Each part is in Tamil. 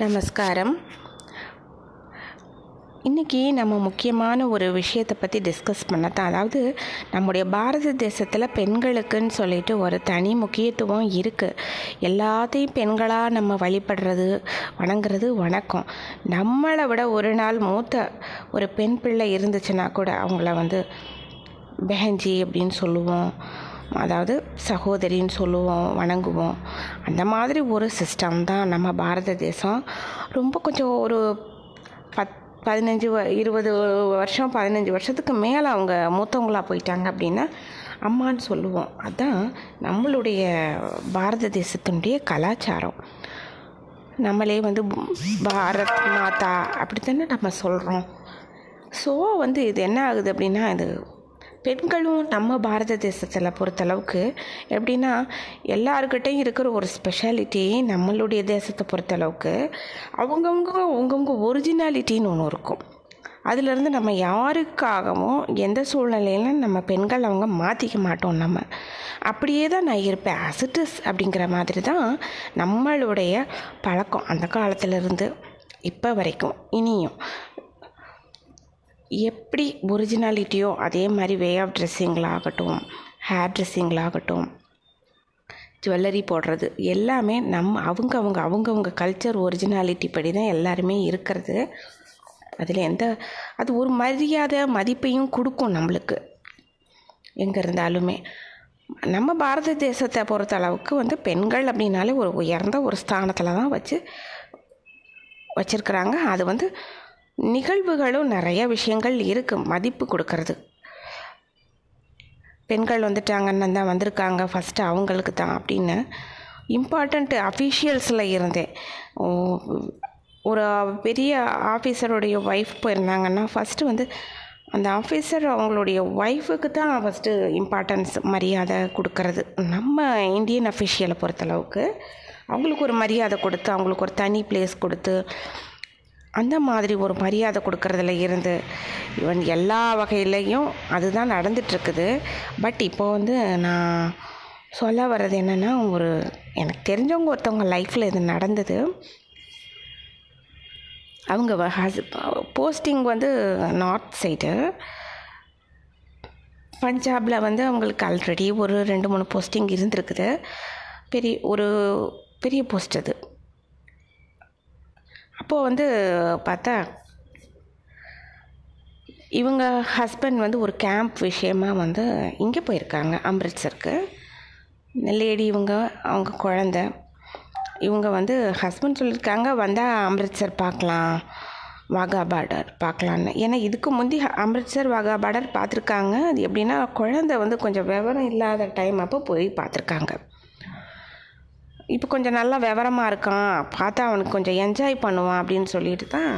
நமஸ்காரம். இன்றைக்கி நம்ம முக்கியமான ஒரு விஷயத்தை பற்றி டிஸ்கஸ் பண்ண தான் அதாவது நம்முடைய பாரத தேசத்தில் பெண்களுக்குன்னு சொல்லிட்டு ஒரு தனி முக்கியத்துவம் இருக்குது எல்லாத்தையும் பெண்களாக நம்ம வழிபடுறது வணங்குறது வணக்கம். நம்மளை விட ஒரு நாள் மூத்த ஒரு பெண் பிள்ளை இருந்துச்சுன்னா கூட அவங்கள வந்து பெஹஞ்சி அப்படின்னு சொல்லுவோம். அதாவது சகோதரின்னு சொல்லுவோம் வணங்குவோம். அந்த மாதிரி ஒரு சிஸ்டம் தான் நம்ம பாரத தேசம். ரொம்ப கொஞ்சம் ஒரு பத் பதினஞ்சு வ இருபது வருஷம் பதினஞ்சு வருஷத்துக்கு மேலே அவங்க மூத்தவங்களாக போயிட்டாங்க அப்படின்னா அம்மான்னு சொல்லுவோம். அதுதான் நம்மளுடைய பாரத தேசத்தினுடைய கலாச்சாரம். நம்மளே வந்து பாரத் மாதா அப்படித்தானே நம்ம சொல்கிறோம் ஸோ வந்து இது என்ன ஆகுது அப்படின்னா இது பெண்களும் நம்ம பாரத தேசத்தில் பொறுத்தளவுக்கு எப்படின்னா எல்லாருக்கிட்டையும் இருக்கிற ஒரு ஸ்பெஷாலிட்டி நம்மளுடைய தேசத்தை பொறுத்தளவுக்கு அவங்கவுங்க அவங்கவுங்க ஒரிஜினாலிட்டின்னு ஒன்று இருக்கும். அதிலிருந்து நம்ம யாருக்காகவும் எந்த சூழ்நிலையிலும் நம்ம பெண்கள் அவங்க மாற்றிக்க மாட்டோம் நம்ம. அப்படியே தான் நான் இருப்பேன். அசிட்டஸ் அப்படிங்கிற மாதிரி தான் நம்மளுடைய பழக்கம். அந்த காலத்திலேருந்து இப்போ வரைக்கும் இனியும். எப்படி ஒரிஜினாலிட்டியோ அதே மாதிரி வே ஆஃப் ட்ரெஸ்ஸிங்களாகட்டும் ஹேர் ட்ரெஸ்ஸிங்களாகட்டும் ஜுவல்லரி போடுறது எல்லாமே நம்ம அவங்க அவங்க அவங்கவுங்க கல்ச்சர் ஒரிஜினாலிட்டி படி தான் எல்லாருமே இருக்கிறது. அதில் எந்த அது ஒரு மரியாதை மதிப்பையும் கொடுக்கும் நம்மளுக்கு. எங்கே இருந்தாலுமே. நம்ம பாரத தேசத்தை பொறுத்த அளவுக்கு வந்து பெண்கள் அப்படின்னாலே ஒரு உயர்ந்த ஒரு ஸ்தானத்தில் தான் வச்சு வச்சுருக்குறாங்க. அது வந்து நிகழ்வுகளும் நிறைய விஷயங்கள் இருக்குது மதிப்பு கொடுக்கறது. பெண்கள் வந்துட்டாங்கன்னு தான் வந்திருக்காங்க ஃபஸ்ட்டு அவங்களுக்கு தான் அப்படின்னு. இம்பார்ட்டண்ட்டு அஃபீஷியல்ஸில் இருந்தேன். ஒரு பெரிய ஆஃபீஸருடைய ஒய்ஃப் போயிருந்தாங்கன்னா ஃபஸ்ட்டு வந்து அந்த ஆஃபீஸர் அவங்களுடைய ஒய்ஃபுக்கு தான் ஃபஸ்ட்டு இம்பார்ட்டன்ஸ் மரியாதை கொடுக்கறது. நம்ம இந்தியன் அஃபிஷியலை பொறுத்தளவுக்கு அவங்களுக்கு ஒரு மரியாதை கொடுத்து அவங்களுக்கு ஒரு தனி பிளேஸ் கொடுத்து அந்த மாதிரி ஒரு மரியாதை கொடுக்கறதுல இருந்து ஈவன் எல்லா வகையிலையும் அதுதான் நடந்துட்டுருக்குது. பட் இப்போ வந்து நான் சொல்ல வர்றது என்னென்னா ஒரு எனக்கு தெரிஞ்சவங்க ஒருத்தவங்க லைஃப்பில் இது நடந்தது. அவங்க ஹஸ் போஸ்டிங் வந்து நார்த் சைடு பஞ்சாபில் வந்து அவங்களுக்கு ஆல்ரெடி ஒரு ரெண்டு மூணு போஸ்டிங் இருந்திருக்குது. பெரிய ஒரு பெரிய போஸ்ட் அது. அப்போது வந்து பார்த்தா இவங்க ஹஸ்பண்ட் வந்து ஒரு கேம்ப் விஷயமா வந்து இங்கே போயிருக்காங்க அம்ரித்சருக்கு. லேடி இவங்க அவங்க குழந்த. இவங்க வந்து ஹஸ்பண்ட் சொல்லியிருக்காங்க வந்தால் அம்ரித்சர் பார்க்கலாம் வாகா பார்டர் பார்க்கலான்னு. ஏன்னா இதுக்கு முந்தி அம்ரித்சர் வாகா பார்டர் பார்த்துருக்காங்க. அது எப்படின்னா குழந்த வந்து கொஞ்சம் விவரம் இல்லாத டைம் அப்போ போய் பார்த்துருக்காங்க. இப்போ கொஞ்சம் நல்லா விவரமாக இருக்கான். பார்த்தா அவனுக்கு கொஞ்சம் என்ஜாய் பண்ணுவான் அப்படின்னு சொல்லிட்டு தான்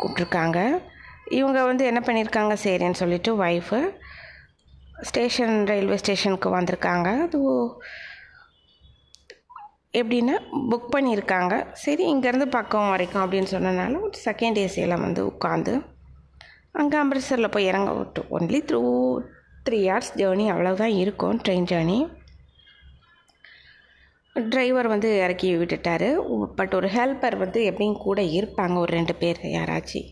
கூப்பிட்ருக்காங்க இவங்க வந்து என்ன பண்ணியிருக்காங்க சரின்னு சொல்லிட்டு ஒய்ஃபு ஸ்டேஷன் ரயில்வே ஸ்டேஷனுக்கு வந்திருக்காங்க. அது எப்படின்னா புக் பண்ணியிருக்காங்க சரி இங்கேருந்து பக்கம் வரைக்கும் அப்படின்னு சொன்னனால ஒரு செகண்ட் ஏசியில் வந்து உட்காந்து அங்கே அம்ரித்சரில் போய் இறங்க விட்டு only through three hours journey அவ்வளோதான் இருக்கும் ட்ரெயின் ஜேர்னி டிரைவர் வந்து இறக்கி விட்டுட்டார். பட் ஒரு ஹெல்ப்பர் வந்து எப்படியும் கூட இருப்பாங்க ஒரு ரெண்டு பேர் யாராச்சும்.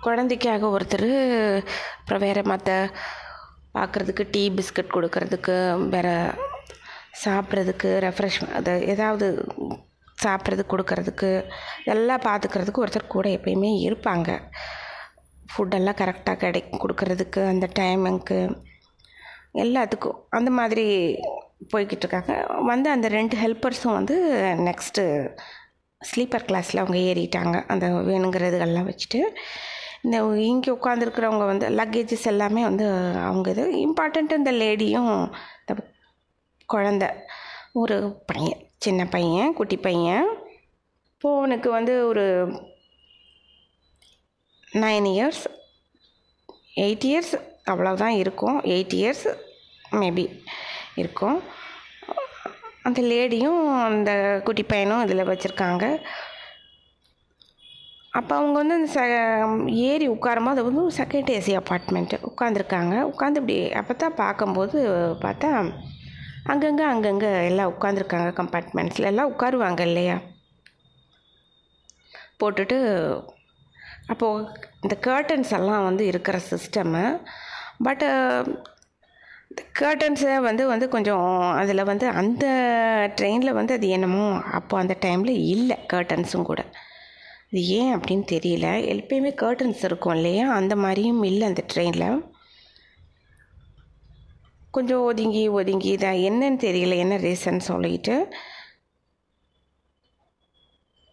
குழந்தைக்காக ஒருத்தர் அப்புறம் வேறு மற்ற பார்க்குறதுக்கு டீ பிஸ்கட் கொடுக்கறதுக்கு வேறு சாப்பிட்றதுக்கு ரெஃப்ரெஷ் அது ஏதாவது சாப்பிட்றதுக்கு கொடுக்கறதுக்கு எல்லாம் பார்த்துக்கிறதுக்கு ஒருத்தர் கூட எப்பயுமே இருப்பாங்க. ஃபுட்டெல்லாம் கரெக்டாக கிடை கொடுக்கறதுக்கு அந்த டைமுக்கு எல்லாத்துக்கும். அந்த மாதிரி போய்கிட்டு இருக்காங்க வந்து அந்த ரெண்டு ஹெல்ப்பர்ஸும் வந்து நெக்ஸ்ட்டு ஸ்லீப்பர் கிளாஸில் அவங்க ஏறிட்டாங்க. அந்த வேணுங்கிறதுகள்லாம் வச்சுட்டு. இந்த இங்கே உட்காந்துருக்கிறவங்க வந்து லக்கேஜஸ் எல்லாமே வந்து அவங்க இது இம்பார்ட்டண்ட்டு இந்த லேடியும் இந்த குழந்த. ஒரு பையன் சின்ன பையன் குட்டி பையன். போனுக்கு வந்து ஒரு நைன் இயர்ஸ் எயிட் இயர்ஸ் அவ்வளோதான் இருக்கும். எயிட் இயர்ஸ் மேபி இருக்கும். அந்த லேடியும் அந்த குட்டி பையனும் இதில் வச்சுருக்காங்க. அப்போ அவங்க வந்து அந்த ச ஏறி உட்காரும்போது அது வந்து செகண்ட் ஏசி அப்பார்ட்மெண்ட்டு உட்காந்துருக்காங்க உட்காந்து இப்படி அப்போ தான் பார்க்கும்போது பார்த்தா அங்கங்கே அங்கங்கே எல்லாம் உட்காந்துருக்காங்க கம்பார்ட்மெண்ட்ஸில் எல்லாம் உட்காருவாங்க இல்லையா? போட்டுட்டு அப்போது இந்த கேர்டன்ஸ் எல்லாம் வந்து இருக்கிற சிஸ்டமு பட்டு கேர்டன்ஸை வந்து வந்து கொஞ்சம் அதில் வந்து அந்த ட்ரெயினில் வந்து அது என்னமோ அப்போ அந்த டைமில் இல்லை கேர்டன்ஸும் கூட. அது ஏன் அப்படின்னு தெரியல. எப்பயுமே கேர்டன்ஸ் இருக்கும் இல்லையா? அந்த மாதிரியும் இல்லை அந்த ட்ரெயினில் கொஞ்சம் ஒதுங்கி ஒதுங்கி தான் என்னன்னு தெரியல என்ன ரீசன் சொல்லிட்டு.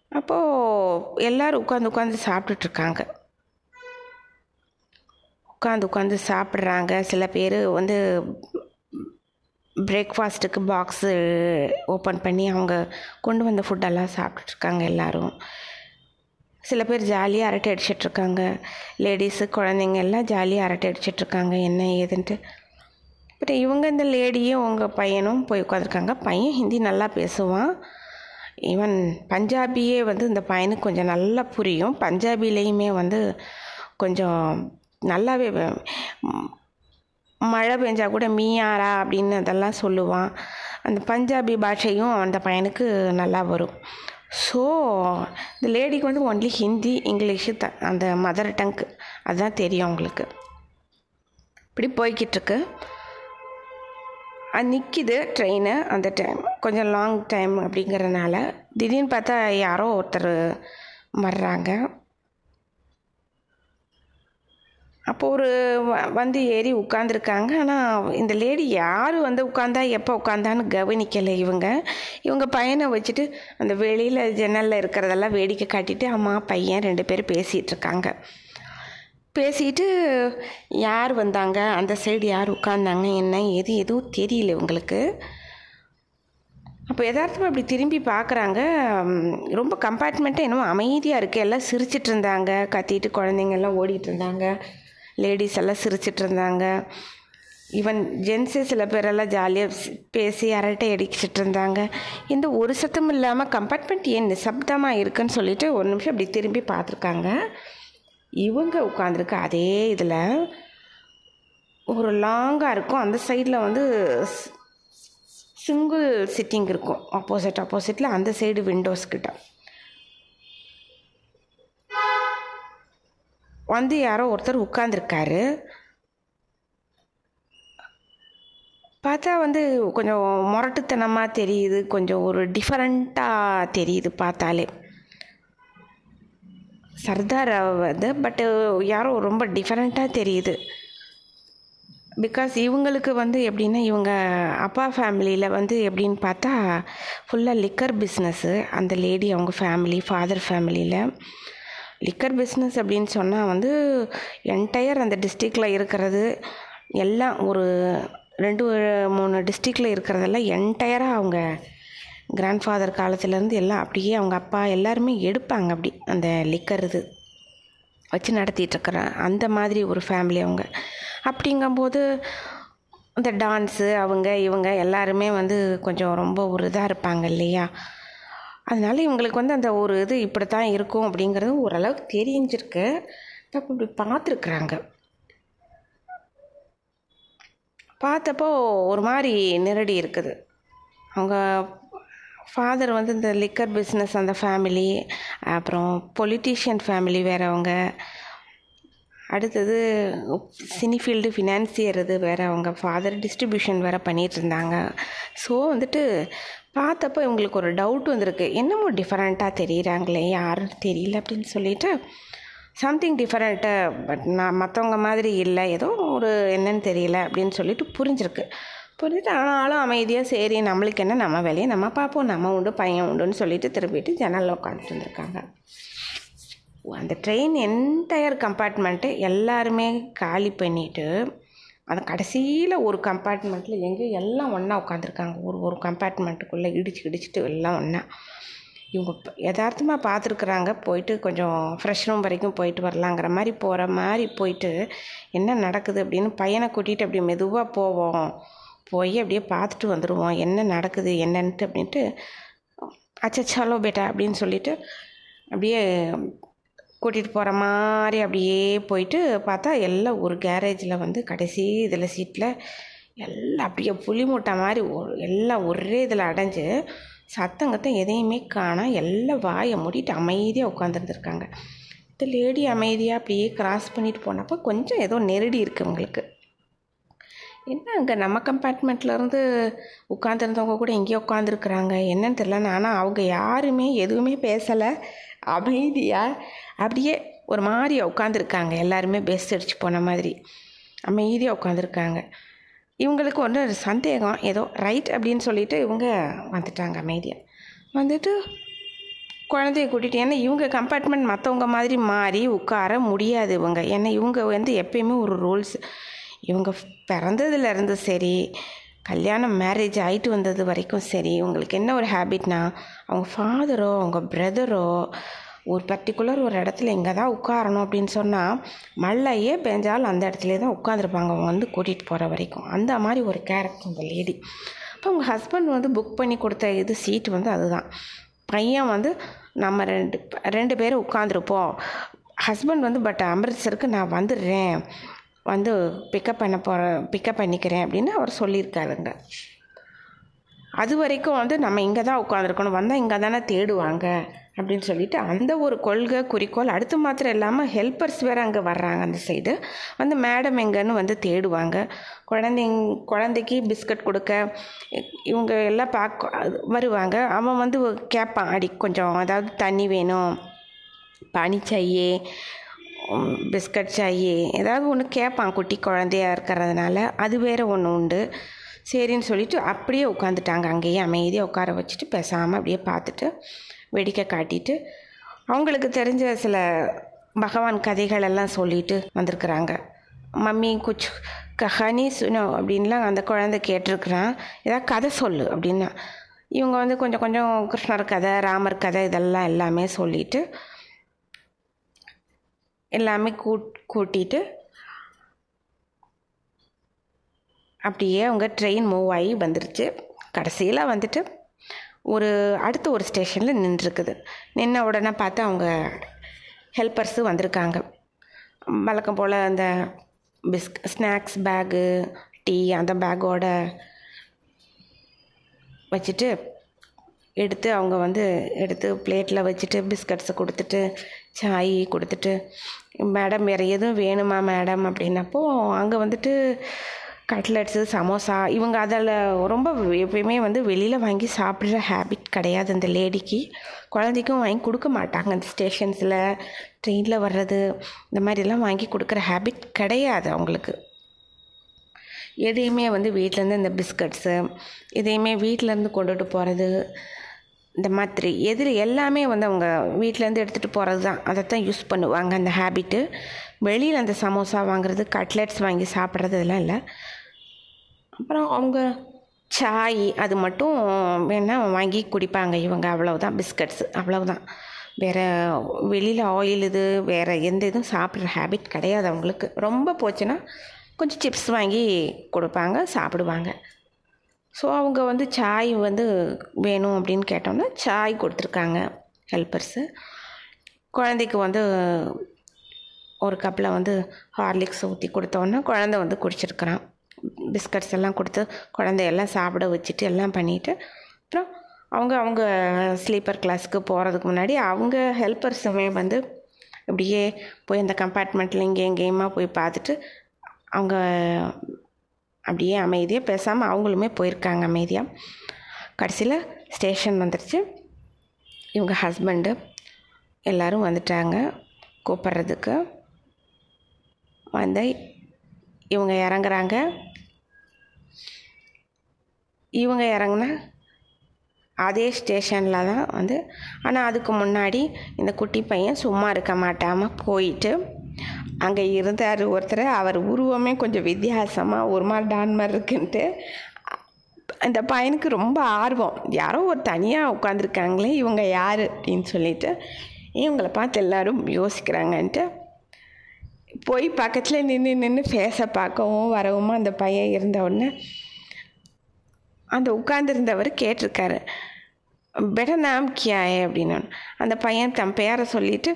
அப்போது எல்லோரும் உட்காந்து உட்காந்து சாப்பிட்டுட்ருக்காங்க உட்காந்து உட்காந்து சாப்பிட்றாங்க. சில பேர் வந்து பிரேக்ஃபாஸ்ட்டுக்கு பாக்ஸு ஓப்பன் பண்ணி அவங்க கொண்டு வந்த ஃபுட்டெல்லாம் சாப்பிட்டுட்ருக்காங்க எல்லோரும். சில பேர் ஜாலியாக அரட்டை அடிச்சிட்ருக்காங்க லேடிஸு குழந்தைங்க எல்லாம் ஜாலியாக அரட்டை அடிச்சிட்ருக்காங்க என்ன ஏதுன்ட்டு. பட் இவங்க இந்த லேடியும் உங்கள் பையனும் போய் உட்காந்துருக்காங்க பையன் ஹிந்தி நல்லா பேசுவான். ஈவன் பஞ்சாபியே வந்து இந்த பையனுக்கு கொஞ்சம் நல்லா புரியும். பஞ்சாபிலேயுமே வந்து கொஞ்சம் நல்லாவே மழை பெஞ்சால் கூட மீயாரா அப்படின்னு அதெல்லாம் சொல்லுவான். அந்த பஞ்சாபி பாஷையும் அந்த பையனுக்கு நல்லா வரும். ஸோ இந்த லேடிக்கு வந்து ஒன்லி ஹிந்தி இங்கிலீஷு த அந்த மதர் டங்க் அதுதான் தெரியும் அவங்களுக்கு. இப்படி போய்கிட்டுருக்கு. அது நிற்கிது ட்ரெயின் அந்த டைம் கொஞ்சம் லாங் டைம் அப்படிங்கிறதுனால திடீர்னு பார்த்தா யாரோ ஒருத்தர் வர்றாங்க. அப்போ ஒரு வந்து ஏறி உட்காந்துருக்காங்க ஆனால் இந்த லேடி யார் வந்து உட்காந்தா எப்போ உட்காந்தான்னு கவனிக்கலை இவங்க. இவங்க பையனை வச்சுட்டு அந்த வெளியில் ஜன்னலில் இருக்கிறதெல்லாம் வேடிக்கை காட்டிட்டு அம்மா பையன் ரெண்டு பேரும் பேசிகிட்டு இருக்காங்க. பேசிட்டு யார் வந்தாங்க? அந்த சைடு யார் உட்காந்தாங்க என்ன எது எதுவும் தெரியல இவங்களுக்கு. அப்போ எதார்த்தமாக அப்படி திரும்பி பார்க்குறாங்க ரொம்ப கம்பார்ட்மெண்ட்டாக என்னமோ அமைதியாக இருக்குது எல்லாம் சிரிச்சிட்டு இருந்தாங்க. கத்திட்டு குழந்தைங்க எல்லாம் ஓடிட்டு இருந்தாங்க. லேடிஸ் எல்லாம் சிரிச்சிட்டு இருந்தாங்க ஈவன் ஜென்ஸு சில பேரெல்லாம் ஜாலியாக பேசி அரட்டை அடிச்சிட்டு இருந்தாங்க இந்த ஒரு சத்தம் இல்லாமல் கம்பார்ட்மெண்ட் ஏன் நிசப்தமாக இருக்குன்னு சொல்லிட்டு ஒரு நிமிஷம் அப்படி திரும்பி பார்த்துருக்காங்க. இவங்க உட்காந்துருக்க அதே இதில் ஒரு லாங்காக இருக்கும். அந்த சைடில் வந்து சிங்கிள் சிட்டிங் இருக்கும். ஆப்போசிட் ஆப்போசிட்டில் அந்த சைடு விண்டோஸ் கிட்ட. வந்து யாரோ ஒருத்தர் உட்காந்துருக்காரு பார்த்தா வந்து கொஞ்சம் முரட்டுத்தனமாக தெரியுது கொஞ்சம் ஒரு டிஃபரெண்ட்டாக தெரியுது பார்த்தாலே. சர்தார் வந்து பட்டு யாரோ ரொம்ப டிஃப்ரெண்ட்டாக தெரியுது. பிகாஸ் இவங்களுக்கு வந்து எப்படின்னா இவங்க அப்பா ஃபேமிலியில் வந்து எப்படின்னு பார்த்தா ஃபுல்லாக லிக்கர் பிஸ்னஸ்ஸு அந்த லேடி அவங்க ஃபேமிலி ஃபாதர் ஃபேமிலியில் லிக்கர் பிஸ்னஸ் அப்படின்னு சொன்னால் வந்து என்டையர் அந்த டிஸ்ட்ரிக்டில் இருக்கிறது எல்லாம் ஒரு ரெண்டு மூணு டிஸ்ட்ரிக்டில் இருக்கிறதெல்லாம் என்டையராக அவங்க கிராண்ட் ஃபாதர் காலத்துலேருந்து எல்லாம் அப்படியே அவங்க அப்பா எல்லாருமே எடுப்பாங்க அப்படி அந்த லிக்கர் இது. வச்சு நடத்திட்டுருக்குற அந்த மாதிரி ஒரு ஃபேமிலி அவங்க. அப்படிங்கும்போது இந்த டான்ஸு அவங்க இவங்க எல்லாருமே வந்து கொஞ்சம் ரொம்ப ஒரு இதாக இருப்பாங்க இல்லையா? அதனால இவங்களுக்கு வந்து அந்த ஒரு இது இப்படி தான் இருக்கும் அப்படிங்கிறது ஓரளவுக்கு தெரிஞ்சிருக்கு. அப்போ இப்படி பார்த்துருக்குறாங்க. பார்த்தப்போ ஒரு மாதிரி நெருடி இருக்குது. அவங்க ஃபாதர் வந்து இந்த லிக்கர் பிஸ்னஸ் அந்த ஃபேமிலி அப்புறம் பொலிட்டீஷியன் ஃபேமிலி வேறவங்க அடுத்தது சினி ஃபீல்டு ஃபினான்சியர் இது வேறு அவங்க. ஃபாதர் டிஸ்ட்ரிபியூஷன் வேறு பண்ணிகிட்டு இருந்தாங்க. ஸோ வந்துட்டு பார்த்தப்போ இவங்களுக்கு ஒரு டவுட் வந்திருக்கு. என்னமோ டிஃப்ரெண்ட்டாக தெரிகிறாங்களே யாரும் தெரியல அப்படின்னு சொல்லிட்டு சம்திங் டிஃப்ரெண்ட்டு பட் நான் மற்றவங்க மாதிரி இல்லை ஏதோ ஒரு என்னன்னு தெரியல அப்படின்னு சொல்லிட்டு புரிஞ்சிருக்கு. புரிஞ்சுட்டு ஆனாலும் அமைதியாக சரி நம்மளுக்கு என்ன நம்ம வேலையை நம்ம பார்ப்போம் நம்ம உண்டு பையன் உண்டுன்னு சொல்லிட்டு திரும்பிட்டு ஜன்னலில் உட்காந்துட்டு வந்திருக்காங்க அந்த ட்ரெயின் என்டையர் கம்பார்ட்மெண்ட்டு எல்லாருமே காலி பண்ணிவிட்டு அந்த கடைசியில் ஒரு கம்பார்ட்மெண்ட்டில் எங்கேயும் எல்லாம் ஒன்றா உட்காந்துருக்காங்க ஒரு ஒரு கம்பார்ட்மெண்ட்டுக்குள்ளே இடிச்சு இடிச்சிட்டு எல்லாம் ஒன்றா இவங்க யதார்த்தமாக பார்த்துருக்குறாங்க. போயிட்டு கொஞ்சம் ஃப்ரெஷ் ரூம் வரைக்கும் போயிட்டு வரலாங்கிற மாதிரி போகிற மாதிரி போயிட்டு என்ன நடக்குது அப்படின்னு பையனை கூட்டிகிட்டு அப்படியே மெதுவாக போவோம். போய் அப்படியே பார்த்துட்டு வந்துடுவோம் என்ன நடக்குது என்னன்ட்டு அப்படின்ட்டு அச்சச்சாலோ பேட்டா அப்படின்னு சொல்லிட்டு அப்படியே கூட்டிகிட்டு போகிற மாதிரி அப்படியே போயிட்டு பார்த்தா எல்லாம் ஒரு கேரேஜில் வந்து கடைசி இதில் சீட்டில் எல்லாம் அப்படியே புளி மூட்டை மாதிரி எல்லாம் ஒரே இதில் அடைஞ்சு சத்தங்கத்தை எதையுமே காணால் எல்லாம் வாயை மூடிட்டு அமைதியாக உட்காந்துருந்துருக்காங்க இந்த லேடி அமைதியாக அப்படியே கிராஸ் பண்ணிட்டு போனப்போ கொஞ்சம் ஏதோ நெருடி இருக்குது உங்களுக்கு என்ன அங்கே நம்ம கம்பார்ட்மெண்ட்லேருந்து உட்காந்துருந்தவங்க கூட இங்கேயே உட்காந்துருக்குறாங்க என்னன்னு தெரில ஆனால் அவங்க யாருமே எதுவுமே பேசலை. அமைதியாக அப்படியே ஒரு மாதிரி உட்காந்துருக்காங்க எல்லாருமே பெஸ் அடிச்சு போன மாதிரி. அமைதியாக உட்காந்துருக்காங்க இவங்களுக்கு ஒன்று சந்தேகம். ஏதோ ரைட் அப்படின்னு சொல்லிட்டு இவங்க வந்துட்டாங்க அமைதியாக வந்துட்டு குழந்தைய கூட்டிகிட்டு ஏன்னா இவங்க கம்பார்ட்மெண்ட் மற்றவங்க மாதிரி மாறி உட்கார முடியாது இவங்க. ஏன்னா இவங்க வந்து எப்பயுமே ஒரு ரூல்ஸ் இவங்க பிறந்ததுலேருந்து சரி கல்யாணம் மேரேஜ் ஆகிட்டு வந்தது வரைக்கும் சரி இவங்களுக்கு என்ன ஒரு ஹேபிட்னா அவங்க ஃபாதரோ அவங்க பிரதரோ ஒரு பர்டிகுலர் ஒரு இடத்துல இங்கே தான் உட்காரணும் அப்படின்னு சொன்னால் மழையே பெஞ்சாலும் அந்த இடத்துல தான் உட்காந்துருப்பாங்க அவங்க வந்து கூட்டிகிட்டு போகிற வரைக்கும். அந்த மாதிரி ஒரு கேரக்டர் அந்த லேடி அப்போ அவங்க ஹஸ்பண்ட் வந்து புக் பண்ணி கொடுத்த இது சீட் வந்து அதுதான். பையன் வந்து நம்ம ரெண்டு ரெண்டு பேரும் உட்காந்துருப்போம் ஹஸ்பண்ட் வந்து பட் அமிர்தசருக்கு நான் வந்துடுறேன். வந்து பிக்கப் பண்ண போகிறேன் பிக்கப் பண்ணிக்கிறேன். அப்படின்னு அவர் சொல்லியிருக்காருங்க. அது வரைக்கும் வந்து நம்ம இங்கே தான் உட்காந்துருக்கணும் வந்தால் இங்கே தானே தேடுவாங்க. அப்படின்னு சொல்லிட்டு அந்த ஒரு கொள்கை குறிக்கோள் அடுத்து மாத்திரம் இல்லாமல் ஹெல்ப்பர்ஸ் வேறு அங்கே வர்றாங்க அந்த சைடு வந்து மேடம் எங்கன்னு வந்து தேடுவாங்க. குழந்தைங் குழந்தைக்கு பிஸ்கட் கொடுக்க இவங்க எல்லாம் பார்க்க வருவாங்க. அவன் வந்து கேட்பான் அடி கொஞ்சம் அதாவது தண்ணி வேணும் பனி சாயே பிஸ்கட் சாயே. ஏதாவது ஒன்று கேட்பான் குட்டி குழந்தையா இருக்கிறதுனால. அது வேறு ஒன்று உண்டு. சரின்னு சொல்லிட்டு அப்படியே உட்காந்துட்டாங்க அங்கேயே அமைதியாக உட்கார வச்சுட்டு பேசாமல் அப்படியே பார்த்துட்டு வேடிக்கை காட்டிட்டு அவங்களுக்கு தெரிஞ்ச சில பகவான் கதைகள் எல்லாம் சொல்லிட்டு வந்திருக்கிறாங்க. மம்மி குச் கஹானி சுனோ அப்படின்லாம் அந்த குழந்தை கேட்டிருக்கிறான். ஏதாவது கதை சொல்லு அப்படின்னா இவங்க வந்து கொஞ்சம் கொஞ்சம் கிருஷ்ணர் கதை ராமர் கதை இதெல்லாம் எல்லாமே சொல்லிட்டு எல்லாமே கூட் கூட்டிட்டு அப்படியே அவங்க ட்ரெயின் மூவ் ஆகி வந்துருச்சு. கடைசியில் வந்துட்டு ஒரு அடுத்த ஒரு ஸ்டேஷனில் நின்றுருக்குது. நின்ன உடனே பார்த்து அவங்க ஹெல்ப்பர்ஸு வந்திருக்காங்க. வழக்கம் போல் அந்த பிஸ்க் ஸ்நாக்ஸ் பேகு டீ அந்த பேக்கோட வச்சுட்டு எடுத்து அவங்க வந்து எடுத்து பிளேட்டில் வச்சுட்டு பிஸ்கட்ஸை கொடுத்துட்டு சாய் கொடுத்துட்டு மேடம் வேறு எதுவும் வேணுமா மேடம் அப்படின்னப்போ அங்கே வந்துட்டு கட்லெட்ஸு சமோசா இவங்க அதில் ரொம்ப எப்பயுமே வந்து வெளியில் வாங்கி சாப்பிட்ற ஹேபிட் கிடையாது அந்த லேடிக்கு. குழந்தைக்கும் வாங்கி கொடுக்க மாட்டாங்க. அந்த ஸ்டேஷன்ஸில் ட்ரெயினில் வர்றது இந்த மாதிரிலாம் வாங்கி கொடுக்குற ஹேபிட் கிடையாது அவங்களுக்கு. எதையுமே வந்து வீட்டிலேருந்து இந்த பிஸ்கட்ஸு எதையுமே வீட்டிலேருந்து கொண்டுட்டு போகிறது இந்த மாதிரி எதில் எல்லாமே வந்து அவங்க வீட்டிலேருந்து எடுத்துகிட்டு போகிறது தான் அதை தான் யூஸ் பண்ணுவாங்க அந்த ஹேபிட்டு வெளியில் அந்த சமோசா வாங்குறது கட்லெட்ஸ் வாங்கி சாப்பிட்றது இதெல்லாம் இல்லை. அப்புறம் அவங்க சாய் அது மட்டும் வேணால் வாங்கி குடிப்பாங்க இவங்க. அவ்வளவுதான் பிஸ்கட்ஸ் அவ்வளவுதான். வேறு வெளியில் ஆயில் இது வேறு எந்த இதுவும் சாப்பிட்ற ஹேபிட் கிடையாது அவங்களுக்கு. ரொம்ப போச்சுன்னா கொஞ்சம் சிப்ஸ் வாங்கி கொடுப்பாங்க சாப்பிடுவாங்க. ஸோ அவங்க வந்து சாய் வந்து வேணும் அப்படின்னு கேட்டோம்னா சாய் கொடுத்துருக்காங்க ஹெல்ப்பர்ஸு குழந்தைக்கு வந்து ஒரு கப்பில் வந்து ஹார்லிக்ஸ் ஊற்றி கொடுத்தோன்னா குழந்த வந்து குடிச்சிருக்கிறான். பிஸ்கட்ஸ் எல்லாம் கொடுத்து குழந்தையெல்லாம் சாப்பிட வச்சுட்டு எல்லாம் பண்ணிவிட்டு அப்புறம் அவங்க அவங்க ஸ்லீப்பர் கிளாஸ்க்கு போகிறதுக்கு முன்னாடி அவங்க ஹெல்ப்பர்ஸுமே வந்து அப்படியே போய் அந்த கம்பார்ட்மெண்ட்டில் இங்கே எங்கேயுமா போய் பார்த்துட்டு அவங்க அப்படியே அமைதியாக பேசாமல் அவங்களுமே போயிருக்காங்க அமைதியாக கடைசியில் ஸ்டேஷன் வந்துடுச்சு இவங்க ஹஸ்பண்டு எல்லோரும் வந்துட்டாங்க கூப்பிட்றதுக்கு. வந்து இவங்க இறங்குறாங்க. இவங்க இறங்குனா அதே ஸ்டேஷனில் தான் வந்து ஆனால் அதுக்கு முன்னாடி இந்த குட்டி பையன் சும்மா இருக்க மாட்டாமல் போயிட்டு அங்கே இருந்தார் ஒருத்தர். அவர் உருவமே கொஞ்சம் வித்தியாசமாக ஒரு மாதிரி டான் மாதிரி இருக்குன்ட்டு அந்த பையனுக்கு ரொம்ப ஆர்வம். யாரோ ஒரு தனியாக உட்காந்துருக்காங்களே இவங்க யார் அப்படின்னு சொல்லிட்டு இவங்களை பார்த்து எல்லோரும் யோசிக்கிறாங்கன்ட்டு போய் பக்கத்தில் நின்று நின்று ஃபேஸை பார்க்கவும் வரவும் அந்த பையன் இருந்த உடனே அந்த உட்கார்ந்துருந்தவர் கேட்டிருக்காரு. பெட்டர் நாம் கியாயே அப்படின்னு அந்த பையன் தன் பேரை சொல்லிட்டு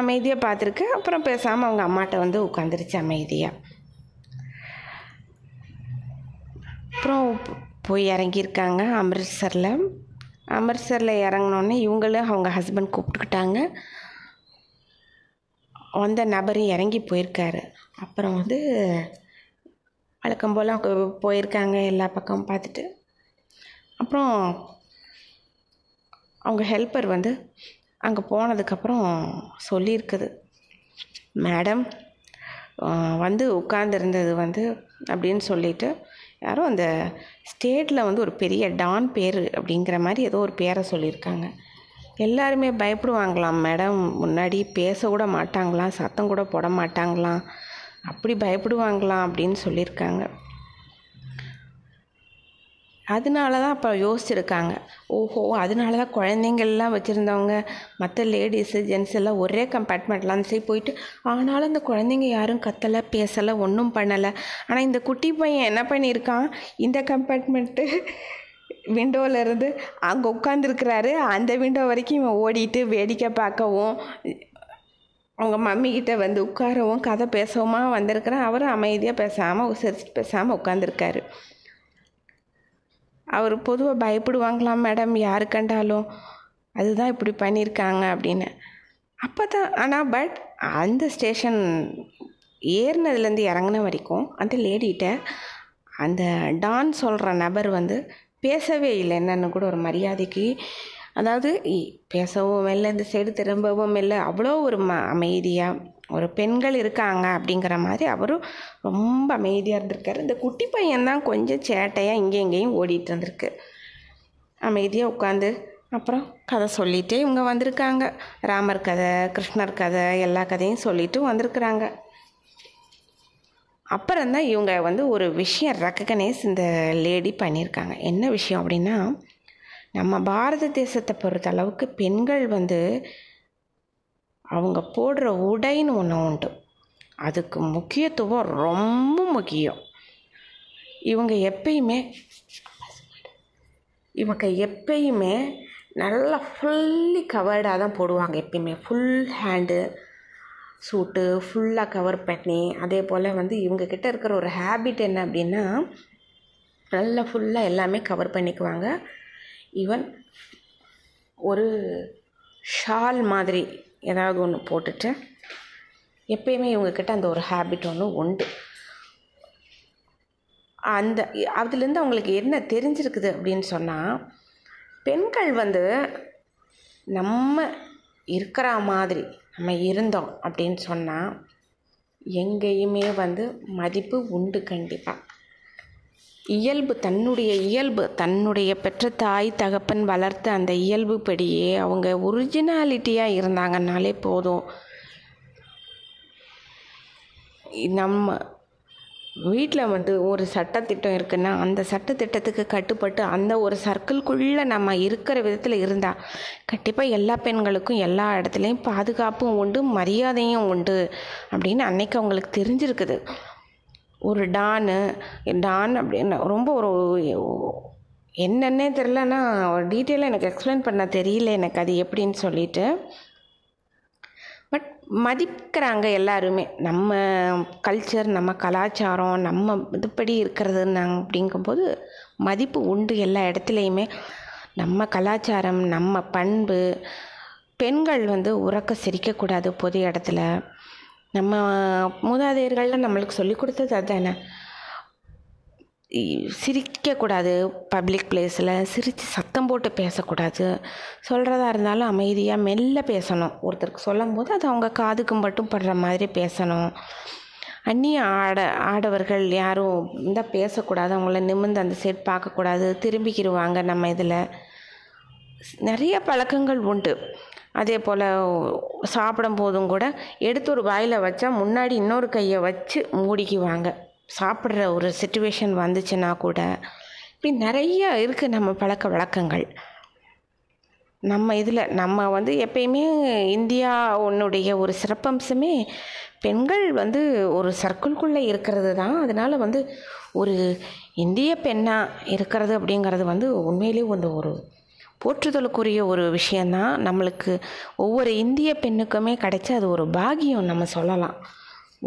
அமைதியாக பார்த்துருக்கு. அப்புறம் பேசாமல் அவங்க அம்மாட்ட வந்து உட்காந்துருச்சு அமைதியாக அப்புறம் போய் இறங்கியிருக்காங்க அமிர்த்சரில். அமிர்த்சரில் இறங்கினோடனே இவங்களும் அவங்க ஹஸ்பண்ட் கூப்பிட்டுக்கிட்டாங்க. வந்த நபர் இறங்கி போயிருக்காரு. அப்புறம் வந்து வழக்கம் போல் போயிருக்காங்க எல்லா பக்கமும் பார்த்துட்டு. அப்புறம் அவங்க ஹெல்ப்பர் வந்து அங்கே போனதுக்கப்புறம் சொல்லியிருக்குது. மேடம் வந்து உட்கார்ந்துருந்தது வந்து அப்படின்னு சொல்லிட்டு யாரோ அந்த ஸ்டேட்டில் வந்து ஒரு பெரிய டான் பேர் அப்படிங்கிற மாதிரி ஏதோ ஒரு பேரை சொல்லியிருக்காங்க. எல்லாருமே பயப்படுவாங்களாம் மேடம் முன்னாடி பேசக்கூட மாட்டாங்களாம் சத்தம் கூட போட மாட்டாங்களாம் அப்படி பயப்படுவாங்களாம் அப்படின்னு சொல்லியிருக்காங்க. அதனால தான் அப்போ யோசிச்சிருக்காங்க. ஓஹோ அதனால தான் குழந்தைங்கள்லாம் வச்சுருந்தவங்க மற்ற லேடிஸு ஜென்ஸ் எல்லாம் ஒரே கம்பார்ட்மெண்ட்லாம் அந்த சைடு போயிட்டு ஆனாலும் அந்த குழந்தைங்க யாரும் கத்தலை பேசலை ஒன்றும் பண்ணலை. ஆனால் இந்த குட்டி பையன் என்ன பண்ணியிருக்கான்? இந்த கம்பார்ட்மெண்ட்டு விண்டோவில் இருந்து அங்கே உட்காந்துருக்கிறாரு அந்த விண்டோ வரைக்கும் இவன் ஓடிட்டு வேடிக்கை பார்க்கவும் அவங்க மம்மிக்கிட்ட வந்து உட்காரவும் கதை பேசவுமா வந்திருக்கிறான். அவரும் அமைதியாக பேசாமல் சிரிச்சு பேசாமல் உட்காந்துருக்காரு அவர் பொதுவாக பயப்படுவாங்களாம் மேடம் யாரு கண்டாலும் அதுதான் இப்படி பண்ணியிருக்காங்க அப்படின்னு. அப்போ தான் ஆனால் பட் அந்த ஸ்டேஷன் ஏறினதுலேருந்து இறங்கின வரைக்கும் அந்த லேடிகிட்ட அந்த டான் சொல்கிற நபர் வந்து பேசவே இல்லை என்னென்னு கூட ஒரு மரியாதைக்கு. அதாவது பேசவும் இல்லை இந்த சைடு திரும்பவும் இல்லை. அவ்வளோ ஒரு ம அமைதியாக ஒரு பெண்கள் இருக்காங்க அப்படிங்கிற மாதிரி அவரும் ரொம்ப அமைதியாக இருந்திருக்காரு. இந்த குட்டி பையன்தான் கொஞ்சம் சேட்டையாக இங்கே இங்கேயும் ஓடிட்டு இருந்திருக்கு. அமைதியாக உட்காந்து அப்புறம் கதை சொல்லிகிட்டே இவங்க வந்திருக்காங்க. ராமர் கதை கிருஷ்ணர் கதை எல்லா கதையும் சொல்லிட்டு வந்திருக்கிறாங்க. அப்புறம்தான் இவங்க வந்து ஒரு விஷயம் ரெக்கக்னைஸ் இந்த லேடி பண்ணியிருக்காங்க. என்ன விஷயம் அப்படின்னா நம்ம பாரத தேசத்தை பொறுத்த அளவுக்கு பெண்கள் வந்து அவங்க போடுற உடைன்னு ஒன்று உண்டு. அதுக்கு முக்கியத்துவம் ரொம்ப முக்கியம். இவங்க எப்பயுமே இவங்க எப்பயுமே நல்லா ஃபுல்லி கவர்டாக தான் போடுவாங்க எப்பயுமே. ஃபுல் ஹேண்டு சூட்டு ஃபுல்லாக கவர் பண்ணி அதே போல் வந்து இவங்கக்கிட்ட இருக்கிற ஒரு ஹேபிட் என்ன அப்படின்னா நல்லா ஃபுல்லாக எல்லாமே கவர் பண்ணிக்குவாங்க. ஈவன் ஒரு ஷால் மாதிரி ஏதாவது ஒன்று போட்டுட்டு எப்பயுமே இவங்கக்கிட்ட அந்த ஒரு ஹேபிட் ஒன்று உண்டு. அந்த அதுலேருந்து அவங்களுக்கு என்ன தெரிஞ்சிருக்குது அப்படின்னு சொன்னால் பெண்கள் வந்து நம்ம இருக்கிற மாதிரி நம்ம இருந்தோம் அப்படின்னு சொன்னால் எங்கேயுமே வந்து மதிப்பு உண்டு கண்டிப்பாக இயல்பு தன்னுடைய இயல்பு தன்னுடைய பெற்ற தாய் தகப்பன் வளர்த்த அந்த இயல்பு படியே அவங்க ஒரிஜினாலிட்டியாக இருந்தாங்கன்னாலே போதும். நம்ம வீட்டில் வந்து ஒரு சட்டத்திட்டம் இருக்குன்னா அந்த சட்டத்திட்டத்துக்கு கட்டுப்பட்டு அந்த ஒரு சர்க்கிள்குள்ளே நம்ம இருக்கிற விதத்தில் இருந்தால் கண்டிப்பாக எல்லா பெண்களுக்கும் எல்லா இடத்துலையும் பாதுகாப்பும் உண்டு மரியாதையும் உண்டு அப்படின்னு அன்னைக்கு அவங்களுக்கு தெரிஞ்சிருக்குது. ஒரு டானு டான் அப்படின்னு ரொம்ப ஒரு என்னென்னே தெரிலன்னா ஒரு டீட்டெயிலாக எனக்கு எக்ஸ்பிளைன் பண்ண தெரியல எனக்கு அது எப்படின்னு சொல்லிட்டு. மதிக்கிறாங்க எல்லாருமே. நம்ம கல்ச்சர் நம்ம கலாச்சாரம் நம்ம இதுபடி இருக்கிறது நாங்கள் அப்படிங்கும்போது மதிப்பு உண்டு எல்லா இடத்துலையுமே. நம்ம கலாச்சாரம் நம்ம பண்பு பெண்கள் வந்து உறக்க சிரிக்கக்கூடாது பொது இடத்துல. நம்ம மூதாதையர்கள்லாம் நம்மளுக்கு சொல்லி கொடுத்தது அதுதானே சிரிக்கக்கூடாது. பப்ளிக் பிளேஸில் சிரித்து சத்தம் போட்டு பேசக்கூடாது. சொல்கிறதா இருந்தாலும் அமைதியாக மெல்ல பேசணும். ஒருத்தருக்கு சொல்லும் போது அது அவங்க காதுக்கு மட்டும் படுற மாதிரி பேசணும். அந்நிய ஆட ஆடவர்கள் யாரும் இந்த பேசக்கூடாது. அவங்கள நிமிர்ந்து அந்த செட் பார்க்கக்கூடாது. திரும்பிக்கிடுவாங்க நம்ம இதில். நிறைய பழக்கங்கள் உண்டு. அதே போல் சாப்பிடும் போதும் கூட எடுத்து ஒரு வாயில் வச்சா முன்னாடி இன்னொரு கையை வச்சு மூடிக்குவாங்க. சாப்பிட்ற ஒரு சுச்சுவேஷன் வந்துச்சுன்னா கூட இப்படி நிறைய இருக்குது நம்ம பழக்க வழக்கங்கள். நம்ம இதில் நம்ம வந்து எப்பயுமே இந்தியா உன்னுடைய ஒரு சிறப்பம்சமே பெண்கள் வந்து ஒரு சர்க்கிள்குள்ளே இருக்கிறது தான். அதனால் வந்து ஒரு இந்திய பெண்ணாக இருக்கிறது அப்படிங்கிறது வந்து உண்மையிலே வந்து ஒரு போற்றுதலுக்குரிய ஒரு விஷயந்தான் நம்மளுக்கு ஒவ்வொரு இந்திய பெண்ணுக்குமே கிடைச்ச அது ஒரு பாகியம் நம்ம சொல்லலாம்.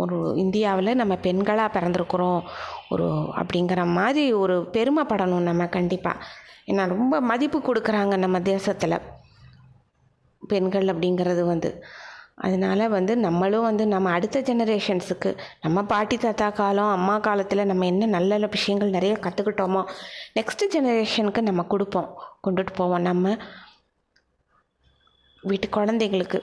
ஒரு இந்தியாவில் நம்ம பெண்களாக பிறந்திருக்கிறோம். ஒரு அப்படிங்கிற மாதிரி ஒரு பெருமைப்படணும் நம்ம கண்டிப்பாக ஏன்னா ரொம்ப மதிப்பு கொடுக்குறாங்க நம்ம தேசத்தில் பெண்கள் அப்படிங்கிறது வந்து. அதனால் வந்து நம்மளும் வந்து நம்ம அடுத்த ஜெனரேஷன்ஸுக்கு நம்ம பாட்டி தாத்தா காலம் அம்மா காலத்தில் நம்ம என்ன நல்ல நல்ல விஷயங்கள் நிறைய கற்றுக்கிட்டோமோ நெக்ஸ்ட்டு ஜெனரேஷனுக்கு நம்ம கொடுப்போம். கொண்டுட்டு போவோம். நம்ம வீட்டு குழந்தைங்களுக்கு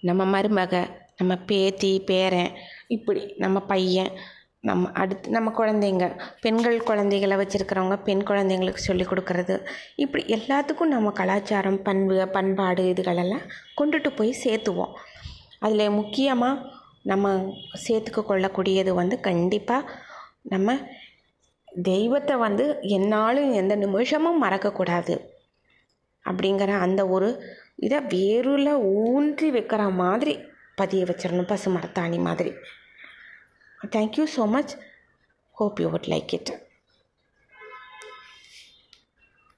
நம்ம மருமக நம்ம பேத்தி பேரன் இப்படி நம்ம பையன் நம்ம அடுத்து நம்ம குழந்தைங்க பெண்கள் குழந்தைகளை வச்சுருக்கிறவங்க பெண் குழந்தைங்களுக்கு சொல்லிக் கொடுக்கறது. இப்படி எல்லாத்துக்கும் நம்ம கலாச்சாரம் பண்பு பண்பாடு இதுகளெல்லாம் கொண்டுட்டு போய் சேர்த்துவோம். அதில் முக்கியமாக நம்ம சேர்த்துக்க கொள்ளக்கூடியது வந்து கண்டிப்பாக நம்ம தெய்வத்தை வந்து என்னாலும் எந்த நிமிஷமும் மறக்கக்கூடாது. அப்படிங்கிற அந்த ஒரு இதை வேருல ஊன்றி வைக்கிற மாதிரி பதிய வச்சிடணும் பசு மரத்தாணி மாதிரி. Thank you so much hope you would like it